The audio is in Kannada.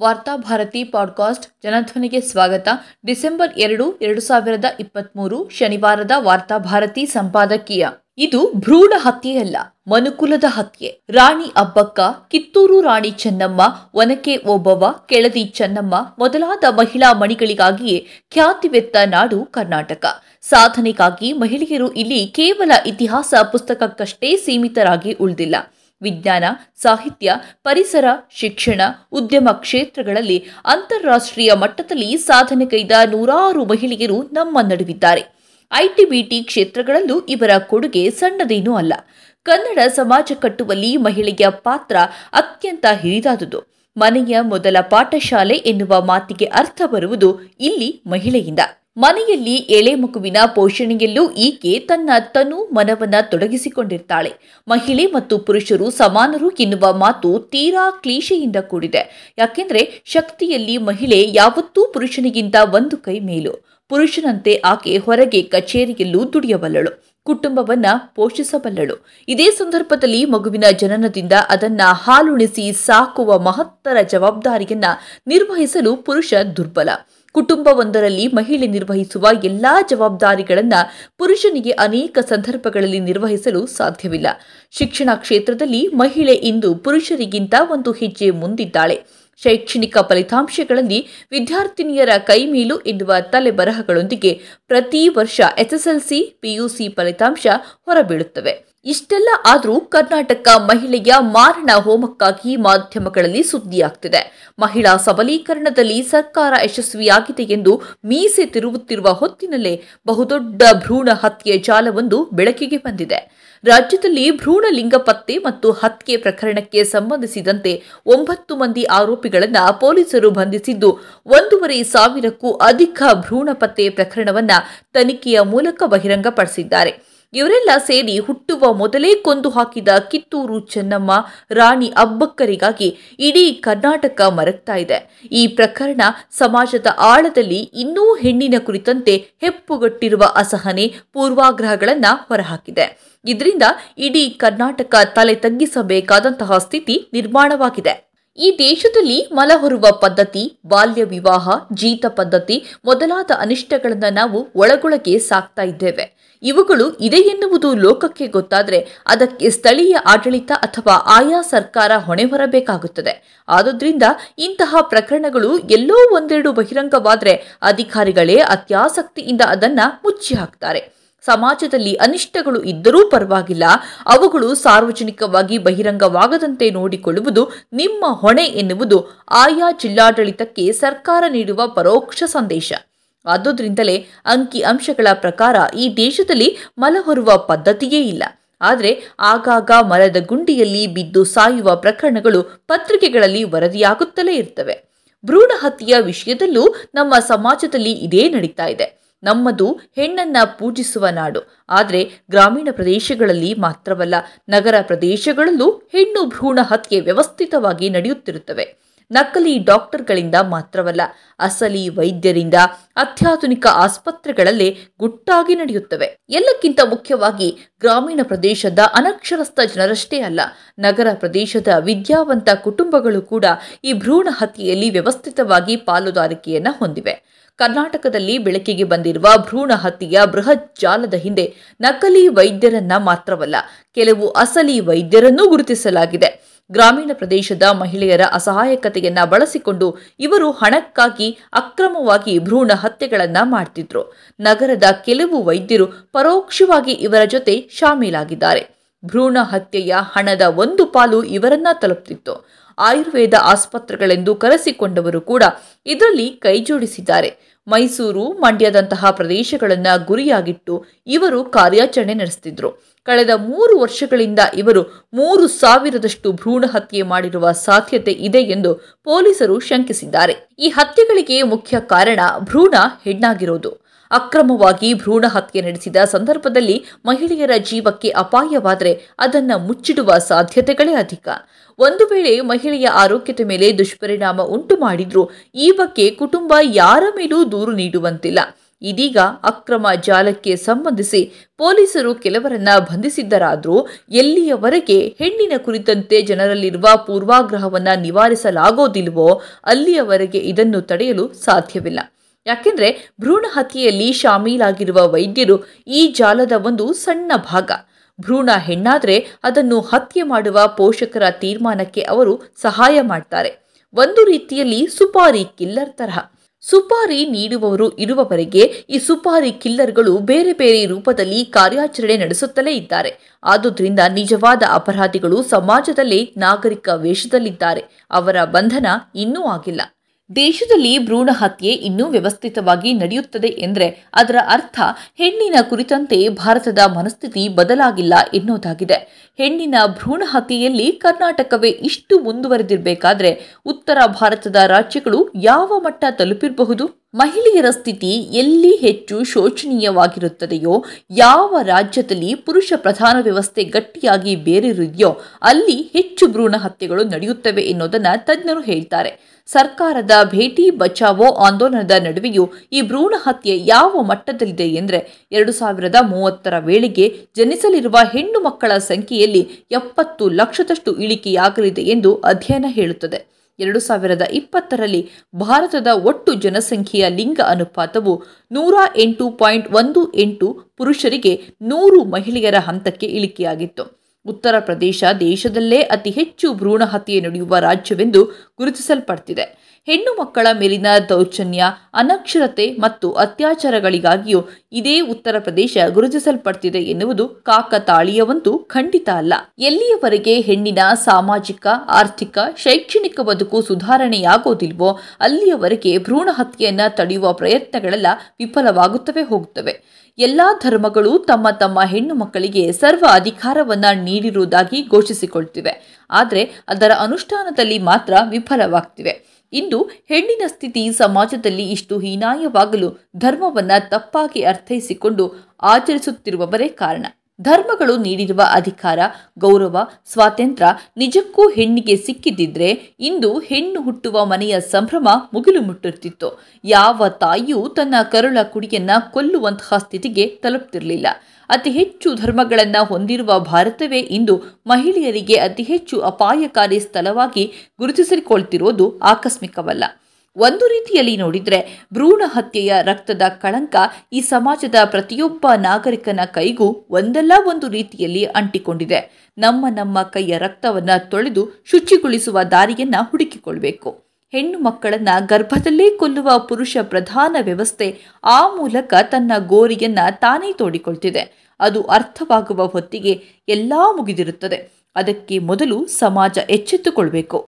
ವಾರ್ತಾಭಾರತಿ ಪಾಡ್ಕಾಸ್ಟ್ ಜನಧ್ವನಿಗೆ ಸ್ವಾಗತ. ಡಿಸೆಂಬರ್ ಎರಡು ಎರಡು ಸಾವಿರದ ಇಪ್ಪತ್ಮೂರು ಶನಿವಾರದ ವಾರ್ತಾಭಾರತಿ ಸಂಪಾದಕೀಯ. ಇದು ಭ್ರೂಣ ಹತ್ಯೆಯಲ್ಲ, ಮನುಕುಲದ ಹತ್ಯೆ. ರಾಣಿ ಅಬ್ಬಕ್ಕ, ಕಿತ್ತೂರು ರಾಣಿ ಚೆನ್ನಮ್ಮ ಒನಕೆ ಓಬವ್ವ, ಕೆಳದಿ ಚೆನ್ನಮ್ಮ ಮೊದಲಾದ ಮಹಿಳಾ ಮಣಿಗಳಿಗಾಗಿಯೇ ಖ್ಯಾತಿವೆತ್ತ ನಾಡು ಕರ್ನಾಟಕ. ಸಾಧನೆಗಾಗಿ ಮಹಿಳೆಯರು ಇಲ್ಲಿ ಕೇವಲ ಇತಿಹಾಸ ಪುಸ್ತಕಕ್ಕಷ್ಟೇ ಸೀಮಿತರಾಗಿ ಉಳಿದಿಲ್ಲ. ವಿಜ್ಞಾನ, ಸಾಹಿತ್ಯ, ಪರಿಸರ, ಶಿಕ್ಷಣ, ಉದ್ಯಮ ಕ್ಷೇತ್ರಗಳಲ್ಲಿ ಅಂತಾರಾಷ್ಟ್ರೀಯ ಮಟ್ಟದಲ್ಲಿ ಸಾಧನೆ ಕೈದ ನೂರಾರು ಮಹಿಳೆಯರು ನಮ್ಮ ನಡುವಿದ್ದಾರೆ. ಐಟಿ ಬಿಟಿ ಕ್ಷೇತ್ರಗಳಲ್ಲೂ ಇವರ ಕೊಡುಗೆ ಸಣ್ಣದೇನೂ ಅಲ್ಲ. ಕನ್ನಡ ಸಮಾಜ ಕಟ್ಟುವಲ್ಲಿ ಮಹಿಳೆಯ ಪಾತ್ರ ಅತ್ಯಂತ ಹಿರಿದಾದುದು. ಮನೆಯ ಮೊದಲ ಪಾಠಶಾಲೆ ಎನ್ನುವ ಮಾತಿಗೆ ಅರ್ಥ ಬರುವುದು ಇಲ್ಲಿ ಮಹಿಳೆಯಿಂದ. ಮನೆಯಲ್ಲಿ ಎಳೆ ಮಗುವಿನ ಪೋಷಣೆಯಲ್ಲೂ ಈಕೆ ತನ್ನ ತನು ಮನವನ್ನ ತೊಡಗಿಸಿಕೊಂಡಿರ್ತಾಳೆ. ಮಹಿಳೆ ಮತ್ತು ಪುರುಷರು ಸಮಾನರು ಎನ್ನುವ ಮಾತು ತೀರಾ ಕ್ಲೀಶೆಯಿಂದ ಕೂಡಿದೆ. ಯಾಕೆಂದ್ರೆ ಶಕ್ತಿಯಲ್ಲಿ ಮಹಿಳೆ ಯಾವತ್ತೂ ಪುರುಷನಿಗಿಂತ ಒಂದು ಕೈ ಮೇಲು. ಪುರುಷನಂತೆ ಆಕೆ ಹೊರಗೆ ಕಚೇರಿಯಲ್ಲೂ ದುಡಿಯಬಲ್ಲಳು ಕುಟುಂಬವನ್ನ ಪೋಷಿಸಬಲ್ಲಳು. ಇದೇ ಸಂದರ್ಭದಲ್ಲಿ ಮಗುವಿನ ಜನನದಿಂದ ಅದನ್ನ ಹಾಲುಣಿಸಿ ಸಾಕುವ ಮಹತ್ತರ ಜವಾಬ್ದಾರಿಯನ್ನ ನಿರ್ವಹಿಸಲು ಪುರುಷ ದುರ್ಬಲ. ಕುಟುಂಬವೊಂದರಲ್ಲಿ ಮಹಿಳೆ ನಿರ್ವಹಿಸುವ ಎಲ್ಲಾ ಜವಾಬ್ದಾರಿಗಳನ್ನ ಪುರುಷನಿಗೆ ಅನೇಕ ಸಂದರ್ಭಗಳಲ್ಲಿ ನಿರ್ವಹಿಸಲು ಸಾಧ್ಯವಿಲ್ಲ. ಶಿಕ್ಷಣ ಕ್ಷೇತ್ರದಲ್ಲಿ ಮಹಿಳೆ ಇಂದು ಪುರುಷರಿಗಿಂತ ಒಂದು ಹೆಜ್ಜೆ ಮುಂದಿದ್ದಾಳೆ. ಶೈಕ್ಷಣಿಕ ಫಲಿತಾಂಶಗಳಲ್ಲಿ ವಿದ್ಯಾರ್ಥಿನಿಯರ ಕೈಮೀಲು ಎನ್ನುವ ತಲೆಬರಹಗಳೊಂದಿಗೆ ಪ್ರತಿ ವರ್ಷ ಎಸ್ಎಸ್ಎಲ್ಸಿ, ಪಿಯುಸಿ ಫಲಿತಾಂಶ ಹೊರಬೀಳುತ್ತವೆ. ಇಷ್ಟೆಲ್ಲ ಆದರೂ ಕರ್ನಾಟಕ ಮಹಿಳೆಯ ಮಾರಣ ಹೋಮಕ್ಕಾಗಿ ಮಾಧ್ಯಮಗಳಲ್ಲಿ ಸುದ್ದಿಯಾಗ್ತಿದೆ. ಮಹಿಳಾ ಸಬಲೀಕರಣದಲ್ಲಿ ಸರ್ಕಾರ ಯಶಸ್ವಿಯಾಗಿದೆ ಎಂದು ಮೀಸೆ ತಿರುವುತ್ತಿರುವ ಹೊತ್ತಿನಲ್ಲೇ ಬಹುದೊಡ್ಡ ಭ್ರೂಣ ಹತ್ಯೆ ಜಾಲವೊಂದು ಬೆಳಕಿಗೆ ಬಂದಿದೆ. ರಾಜ್ಯದಲ್ಲಿ ಭ್ರೂಣ ಲಿಂಗ ಪತ್ತೆ ಮತ್ತು ಹತ್ಯೆ ಪ್ರಕರಣಕ್ಕೆ ಸಂಬಂಧಿಸಿದಂತೆ ಒಂಬತ್ತು ಮಂದಿ ಆರೋಪಿಗಳನ್ನು ಪೊಲೀಸರು ಬಂಧಿಸಿದ್ದು, ಒಂದೂವರೆ ಸಾವಿರಕ್ಕೂ ಅಧಿಕ ಭ್ರೂಣ ಪತ್ತೆ ಪ್ರಕರಣವನ್ನು ತನಿಖೆಯ ಮೂಲಕ ಬಹಿರಂಗಪಡಿಸಿದ್ದಾರೆ. ಇವರೆಲ್ಲ ಸೇರಿ ಹುಟ್ಟುವ ಮೊದಲೇ ಕೊಂದು ಹಾಕಿದ ಕಿತ್ತೂರು ಚೆನ್ನಮ್ಮ ರಾಣಿ ಅಬ್ಬಕ್ಕರಿಗಾಗಿ ಇಡೀ ಕರ್ನಾಟಕ ಮರಗ್ತಾ ಇದೆ. ಈ ಪ್ರಕರಣ ಸಮಾಜದ ಆಳದಲ್ಲಿ ಇನ್ನೂ ಹೆಣ್ಣಿನ ಕುರಿತಂತೆ ಹೆಪ್ಪುಗಟ್ಟಿರುವ ಅಸಹನೆ ಪೂರ್ವಾಗ್ರಹಗಳನ್ನ ಹೊರಹಾಕಿದೆ. ಇದರಿಂದ ಇಡೀ ಕರ್ನಾಟಕ ತಲೆ ತಗ್ಗಿಸಬೇಕಾದಂತಹ ಸ್ಥಿತಿ ನಿರ್ಮಾಣವಾಗಿದೆ. ಈ ದೇಶದಲ್ಲಿ ಮಲ ಹೊರುವ ಪದ್ಧತಿ, ಬಾಲ್ಯ ವಿವಾಹ, ಜೀತ ಪದ್ಧತಿ ಮೊದಲಾದ ಅನಿಷ್ಟಗಳನ್ನು ನಾವು ಒಳಗೊಳಗೆ ಸಾಕ್ತಾ ಇದ್ದೇವೆ. ಇವುಗಳು ಇದೆ ಎನ್ನುವುದು ಲೋಕಕ್ಕೆ ಗೊತ್ತಾದರೆ ಅದಕ್ಕೆ ಸ್ಥಳೀಯ ಆಡಳಿತ ಅಥವಾ ಆಯಾ ಸರ್ಕಾರ ಹೊಣೆ ಹೊರಬೇಕಾಗುತ್ತದೆ. ಆದುದರಿಂದ ಇಂತಹ ಪ್ರಕರಣಗಳು ಎಲ್ಲೋ ಒಂದೆರಡು ಬಹಿರಂಗವಾದರೆ ಅಧಿಕಾರಿಗಳೇ ಅತ್ಯಾಸಕ್ತಿಯಿಂದ ಅದನ್ನ ಮುಚ್ಚಿ ಹಾಕ್ತಾರೆ ಸಮಾಜದಲ್ಲಿ ಅನಿಷ್ಟಗಳು ಇದ್ದರೂ ಪರವಾಗಿಲ್ಲ. ಅವುಗಳು ಸಾರ್ವಜನಿಕವಾಗಿ ಬಹಿರಂಗವಾಗದಂತೆ ನೋಡಿಕೊಳ್ಳುವುದು ನಿಮ್ಮ ಹೊಣೆ ಎನ್ನುವುದು ಆಯಾ ಜಿಲ್ಲಾಡಳಿತಕ್ಕೆ ಸರ್ಕಾರ ನೀಡುವ ಪರೋಕ್ಷ ಸಂದೇಶ. ಆದುದರಿಂದಲೇ ಅಂಕಿ ಅಂಶಗಳ ಪ್ರಕಾರ ಈ ದೇಶದಲ್ಲಿ ಮಲಹೊರುವ ಪದ್ಧತಿಯೇ ಇಲ್ಲ. ಆದರೆ ಆಗಾಗ ಮರದ ಗುಂಡಿಯಲ್ಲಿ ಬಿದ್ದು ಸಾಯುವ ಪ್ರಕರಣಗಳು ಪತ್ರಿಕೆಗಳಲ್ಲಿ ವರದಿಯಾಗುತ್ತಲೇ ಇರ್ತವೆ. ಭ್ರೂಣ ಹತ್ಯೆಯ ವಿಷಯದಲ್ಲೂ ನಮ್ಮ ಸಮಾಜದಲ್ಲಿ ಇದೇ ನಡೀತಾ ಇದೆ. ನಮ್ಮದು ಹೆಣ್ಣನ್ನ ಪೂಜಿಸುವ ನಾಡು. ಆದರೆ ಗ್ರಾಮೀಣ ಪ್ರದೇಶಗಳಲ್ಲಿ ಮಾತ್ರವಲ್ಲ, ನಗರ ಪ್ರದೇಶಗಳಲ್ಲೂ ಹೆಣ್ಣು ಭ್ರೂಣ ಹತ್ಯೆ ವ್ಯವಸ್ಥಿತವಾಗಿ ನಡೆಯುತ್ತಿರುತ್ತವೆ. ನಕಲಿ ಡಾಕ್ಟರ್ಗಳಿಂದ ಮಾತ್ರವಲ್ಲ, ಅಸಲಿ ವೈದ್ಯರಿಂದ ಅತ್ಯಾಧುನಿಕ ಆಸ್ಪತ್ರೆಗಳಲ್ಲೇ ಗುಟ್ಟಾಗಿ ನಡೆಯುತ್ತವೆ. ಎಲ್ಲಕ್ಕಿಂತ ಮುಖ್ಯವಾಗಿ ಗ್ರಾಮೀಣ ಪ್ರದೇಶದ ಅನಕ್ಷರಸ್ಥ ಜನರಷ್ಟೇ ಅಲ್ಲ, ನಗರ ಪ್ರದೇಶದ ವಿದ್ಯಾವಂತ ಕುಟುಂಬಗಳು ಕೂಡ ಈ ಭ್ರೂಣ ಹತ್ಯೆಯಲ್ಲಿ ವ್ಯವಸ್ಥಿತವಾಗಿ ಪಾಲುದಾರಿಕೆಯನ್ನು ಹೊಂದಿವೆ. ಕರ್ನಾಟಕದಲ್ಲಿ ಬೆಳಕಿಗೆ ಬಂದಿರುವ ಭ್ರೂಣ ಹತ್ಯೆಯ ಬೃಹತ್ ಜಾಲದ ಹಿಂದೆ ನಕಲಿ ವೈದ್ಯರನ್ನ ಮಾತ್ರವಲ್ಲ, ಕೆಲವು ಅಸಲಿ ವೈದ್ಯರನ್ನೂ ಗುರುತಿಸಲಾಗಿದೆ. ಗ್ರಾಮೀಣ ಪ್ರದೇಶದ ಮಹಿಳೆಯರ ಅಸಹಾಯಕತೆಯನ್ನ ಬಳಸಿಕೊಂಡು ಇವರು ಹಣಕ್ಕಾಗಿ ಅಕ್ರಮವಾಗಿ ಭ್ರೂಣ ಹತ್ಯೆಗಳನ್ನ ಮಾಡ್ತಿದ್ರು. ನಗರದ ಕೆಲವು ವೈದ್ಯರು ಪರೋಕ್ಷವಾಗಿ ಇವರ ಜೊತೆ ಶಾಮೀಲಾಗಿದ್ದಾರೆ. ಭ್ರೂಣ ಹತ್ಯೆಯ ಹಣದ ಒಂದು ಪಾಲು ಇವರನ್ನ ತಲುಪ್ತಿತ್ತು. ಆಯುರ್ವೇದ ಆಸ್ಪತ್ರೆಗಳೆಂದು ಕರೆಸಿಕೊಂಡವರು ಕೂಡ ಇದರಲ್ಲಿ ಕೈಜೋಡಿಸಿದ್ದಾರೆ. ಮೈಸೂರು ಮಂಡ್ಯದಂತಹ ಪ್ರದೇಶಗಳನ್ನು ಗುರಿಯಾಗಿಟ್ಟು ಇವರು ಕಾರ್ಯಾಚರಣೆ ನಡೆಸುತ್ತಿದ್ದರು ಕಳೆದ ಮೂರು ವರ್ಷಗಳಿಂದ ಇವರು ಮೂರು ಸಾವಿರದಷ್ಟು ಭ್ರೂಣ ಹತ್ಯೆ ಮಾಡಿರುವ ಸಾಧ್ಯತೆ ಇದೆ ಎಂದು ಪೊಲೀಸರು ಶಂಕಿಸಿದ್ದಾರೆ. ಈ ಹತ್ಯೆಗಳಿಗೆ ಮುಖ್ಯ ಕಾರಣ ಭ್ರೂಣ ಹೆಣ್ಣಾಗಿರೋದು. ಅಕ್ರಮವಾಗಿ ಭ್ರೂಣ ಹತ್ಯೆ ನಡೆಸಿದ ಸಂದರ್ಭದಲ್ಲಿ ಮಹಿಳೆಯರ ಜೀವಕ್ಕೆ ಅಪಾಯವಾದರೆ ಅದನ್ನು ಮುಚ್ಚಿಡುವ ಸಾಧ್ಯತೆಗಳೇ ಅಧಿಕ. ಒಂದು ವೇಳೆ ಮಹಿಳೆಯ ಆರೋಗ್ಯದ ಮೇಲೆ ದುಷ್ಪರಿಣಾಮ ಉಂಟು ಮಾಡಿದ್ರೂ ಈ ಬಗ್ಗೆ ಕುಟುಂಬ ಯಾರ ಮೇಲೂ ದೂರು ನೀಡುವಂತಿಲ್ಲ. ಇದೀಗ ಅಕ್ರಮ ಜಾಲಕ್ಕೆ ಸಂಬಂಧಿಸಿ ಪೊಲೀಸರು ಕೆಲವರನ್ನ ಬಂಧಿಸಿದ್ದರಾದರೂ ಎಲ್ಲಿಯವರೆಗೆ ಹೆಣ್ಣಿನ ಕುರಿತಂತೆ ಜನರಲ್ಲಿರುವ ಪೂರ್ವಾಗ್ರಹವನ್ನು ನಿವಾರಿಸಲಾಗೋದಿಲ್ವೋ ಅಲ್ಲಿಯವರೆಗೆ ಇದನ್ನು ತಡೆಯಲು ಸಾಧ್ಯವಿಲ್ಲ. ಯಾಕೆಂದ್ರೆ ಭ್ರೂಣ ಹತ್ಯೆಯಲ್ಲಿ ಶಾಮೀಲಾಗಿರುವ ವೈದ್ಯರು ಈ ಜಾಲದ ಒಂದು ಸಣ್ಣ ಭಾಗ. ಭ್ರೂಣ ಹೆಣ್ಣಾದರೆ ಅದನ್ನು ಹತ್ಯೆ ಮಾಡುವ ಪೋಷಕರ ತೀರ್ಮಾನಕ್ಕೆ ಅವರು ಸಹಾಯ ಮಾಡ್ತಾರೆ. ಒಂದು ರೀತಿಯಲ್ಲಿ ಸುಪಾರಿ ಕಿಲ್ಲರ್ ತರಹ. ಸುಪಾರಿ ನೀಡುವವರು ಇರುವವರೆಗೆ ಈ ಸುಪಾರಿ ಕಿಲ್ಲರ್ಗಳು ಬೇರೆ ಬೇರೆ ರೂಪದಲ್ಲಿ ಕಾರ್ಯಾಚರಣೆ ನಡೆಸುತ್ತಲೇ ಇದ್ದಾರೆ. ಆದುದರಿಂದ ನಿಜವಾದ ಅಪರಾಧಿಗಳು ಸಮಾಜದಲ್ಲಿ ನಾಗರಿಕ ವೇಷದಲ್ಲಿದ್ದಾರೆ. ಅವರ ಬಂಧನ ಇನ್ನೂ ಆಗಿಲ್ಲ. ದೇಶದಲ್ಲಿ ಭ್ರೂಣ ಹತ್ಯೆ ಇನ್ನೂ ವ್ಯವಸ್ಥಿತವಾಗಿ ನಡೆಯುತ್ತದೆ ಎಂದರೆ ಅದರ ಅರ್ಥ ಹೆಣ್ಣಿನ ಕುರಿತಂತೆ ಭಾರತದ ಮನಸ್ಥಿತಿ ಬದಲಾಗಿಲ್ಲ ಎನ್ನುವುದಾಗಿದೆ. ಹೆಣ್ಣಿನ ಭ್ರೂಣ ಹತ್ಯೆಯಲ್ಲಿ ಕರ್ನಾಟಕವೇ ಇಷ್ಟು ಮುಂದುವರೆದಿರಬೇಕಾದರೆ ಉತ್ತರ ಭಾರತದ ರಾಜ್ಯಗಳು ಯಾವ ಮಟ್ಟ ತಲುಪಿರಬಹುದು? ಮಹಿಳೆಯರ ಸ್ಥಿತಿ ಎಲ್ಲಿ ಹೆಚ್ಚು ಶೋಚನೀಯವಾಗಿರುತ್ತದೆಯೋ, ಯಾವ ರಾಜ್ಯದಲ್ಲಿ ಪುರುಷ ಪ್ರಧಾನ ವ್ಯವಸ್ಥೆ ಗಟ್ಟಿಯಾಗಿ ಬೇರಿರುವುದೆಯೋ, ಅಲ್ಲಿ ಹೆಚ್ಚು ಭ್ರೂಣ ಹತ್ಯೆಗಳು ನಡೆಯುತ್ತವೆ ಎನ್ನುವುದನ್ನು ತಜ್ಞರು ಹೇಳ್ತಾರೆ. ಸರ್ಕಾರದ ಭೇಟಿ ಬಚಾವೋ ಆಂದೋಲನದ ನಡುವೆಯೂ ಈ ಭ್ರೂಣ ಹತ್ಯೆ ಯಾವ ಮಟ್ಟದಲ್ಲಿದೆ ಎಂದರೆ, ಎರಡು ಸಾವಿರದ ಮೂವತ್ತರ ವೇಳೆಗೆ ಜನಿಸಲಿರುವ ಹೆಣ್ಣು ಮಕ್ಕಳ ಸಂಖ್ಯೆಯಲ್ಲಿ ಎಪ್ಪತ್ತು ಲಕ್ಷದಷ್ಟು ಇಳಿಕೆಯಾಗಲಿದೆ ಎಂದು ಅಧ್ಯಯನ ಹೇಳುತ್ತದೆ. ಎರಡು ಸಾವಿರದ ಇಪ್ಪತ್ತರಲ್ಲಿ ಭಾರತದ ಒಟ್ಟು ಜನಸಂಖ್ಯೆಯ ಲಿಂಗ ಅನುಪಾತವು ನೂರ ಎಂಟು ಪಾಯಿಂಟ್ ಒಂದು ಎಂಟು ಪುರುಷರಿಗೆ ನೂರು ಮಹಿಳೆಯರ ಹಂತಕ್ಕೆ ಇಳಿಕೆಯಾಗಿತ್ತು. ಉತ್ತರ ಪ್ರದೇಶ ದೇಶದಲ್ಲೇ ಅತಿ ಹೆಚ್ಚು ಭ್ರೂಣ ಹತ್ಯೆ ನಡೆಯುವ ರಾಜ್ಯವೆಂದು ಗುರುತಿಸಲ್ಪಡ್ತಿದೆ. ಹೆಣ್ಣು ಮಕ್ಕಳ ಮೇಲಿನ ದೌರ್ಜನ್ಯ, ಅನಕ್ಷರತೆ ಮತ್ತು ಅತ್ಯಾಚಾರಗಳಿಗಾಗಿಯೂ ಇದೇ ಉತ್ತರ ಪ್ರದೇಶ ಗುರುತಿಸಲ್ಪಡ್ತಿದೆ ಎನ್ನುವುದು ಕಾಕತಾಳೀಯವಂತೂ ಖಂಡಿತ ಅಲ್ಲ. ಎಲ್ಲಿಯವರೆಗೆ ಹೆಣ್ಣಿನ ಸಾಮಾಜಿಕ, ಆರ್ಥಿಕ, ಶೈಕ್ಷಣಿಕ ಬದುಕು ಸುಧಾರಣೆಯಾಗೋದಿಲ್ವೋ ಅಲ್ಲಿಯವರೆಗೆ ಭ್ರೂಣ ಹತ್ಯೆಯನ್ನು ತಡೆಯುವ ಪ್ರಯತ್ನಗಳೆಲ್ಲ ವಿಫಲವಾಗುತ್ತವೆ ಹೋಗುತ್ತವೆ. ಎಲ್ಲಾ ಧರ್ಮಗಳು ತಮ್ಮ ತಮ್ಮ ಹೆಣ್ಣು ಮಕ್ಕಳಿಗೆ ಸರ್ವ ಅಧಿಕಾರವನ್ನ ನೀಡಿರುವುದಾಗಿ ಘೋಷಿಸಿಕೊಳ್ತಿವೆ. ಆದರೆ ಅದರ ಅನುಷ್ಠಾನದಲ್ಲಿ ಮಾತ್ರ ವಿಫಲವಾಗ್ತಿವೆ. ಇಂದು ಹೆಣ್ಣಿನ ಸ್ಥಿತಿ ಸಮಾಜದಲ್ಲಿ ಇಷ್ಟು ಹೀನಾಯವಾಗಲು ಧರ್ಮವನ್ನ ತಪ್ಪಾಗಿ ಅರ್ಥೈಸಿಕೊಂಡು ಆಚರಿಸುತ್ತಿರುವವರೇ ಕಾರಣ. ಧರ್ಮಗಳು ನೀಡಿರುವ ಅಧಿಕಾರ, ಗೌರವ, ಸ್ವಾತಂತ್ರ್ಯ ನಿಜಕ್ಕೂ ಹೆಣ್ಣಿಗೆ ಸಿಕ್ಕಿದ್ದಿದ್ರೆ ಇಂದು ಹೆಣ್ಣು ಹುಟ್ಟುವ ಮನೆಯ ಸಂಭ್ರಮ ಮುಗಿಲು ಮುಟ್ಟುತ್ತಿತ್ತು ಯಾವ ತಾಯಿಯೂ ತನ್ನ ಕರುಳ ಕುಡಿಯನ್ನ ಕೊಲ್ಲುವಂತಹ ಸ್ಥಿತಿಗೆ ತಲುಪ್ತಿರಲಿಲ್ಲ. ಅತಿ ಹೆಚ್ಚು ಧರ್ಮಗಳನ್ನು ಹೊಂದಿರುವ ಭಾರತವೇ ಇಂದು ಮಹಿಳೆಯರಿಗೆ ಅತಿ ಹೆಚ್ಚು ಅಪಾಯಕಾರಿ ಸ್ಥಳವಾಗಿ ಗುರುತಿಸಿಕೊಳ್ತಿರೋದು ಆಕಸ್ಮಿಕವಲ್ಲ. ಒಂದು ರೀತಿಯಲ್ಲಿ ನೋಡಿದರೆ ಭ್ರೂಣ ಹತ್ಯೆಯ ರಕ್ತದ ಕಳಂಕ ಈ ಸಮಾಜದ ಪ್ರತಿಯೊಬ್ಬ ನಾಗರಿಕನ ಕೈಗೂ ಒಂದಲ್ಲ ಒಂದು ರೀತಿಯಲ್ಲಿ ಅಂಟಿಕೊಂಡಿದೆ. ನಮ್ಮ ನಮ್ಮ ಕೈಯ ರಕ್ತವನ್ನು ತೊಳೆದು ಶುಚಿಗೊಳಿಸುವ ದಾರಿಯನ್ನು ಹುಡುಕಿಕೊಳ್ಬೇಕು. ಹೆಣ್ಣು ಮಕ್ಕಳನ್ನ ಗರ್ಭದಲ್ಲೇ ಕೊಲ್ಲುವ ಪುರುಷ ಪ್ರಧಾನ ವ್ಯವಸ್ಥೆ ಆ ಮೂಲಕ ತನ್ನ ಗೋರಿಯನ್ನ ತಾನೇ ತೋಡಿಕೊಳ್ತಿದೆ. ಅದು ಅರ್ಥವಾಗುವ ಹೊತ್ತಿಗೆ ಎಲ್ಲ ಮುಗಿದಿರುತ್ತದೆ. ಅದಕ್ಕೆ ಮೊದಲು ಸಮಾಜ ಎಚ್ಚೆತ್ತುಕೊಳ್ಬೇಕು.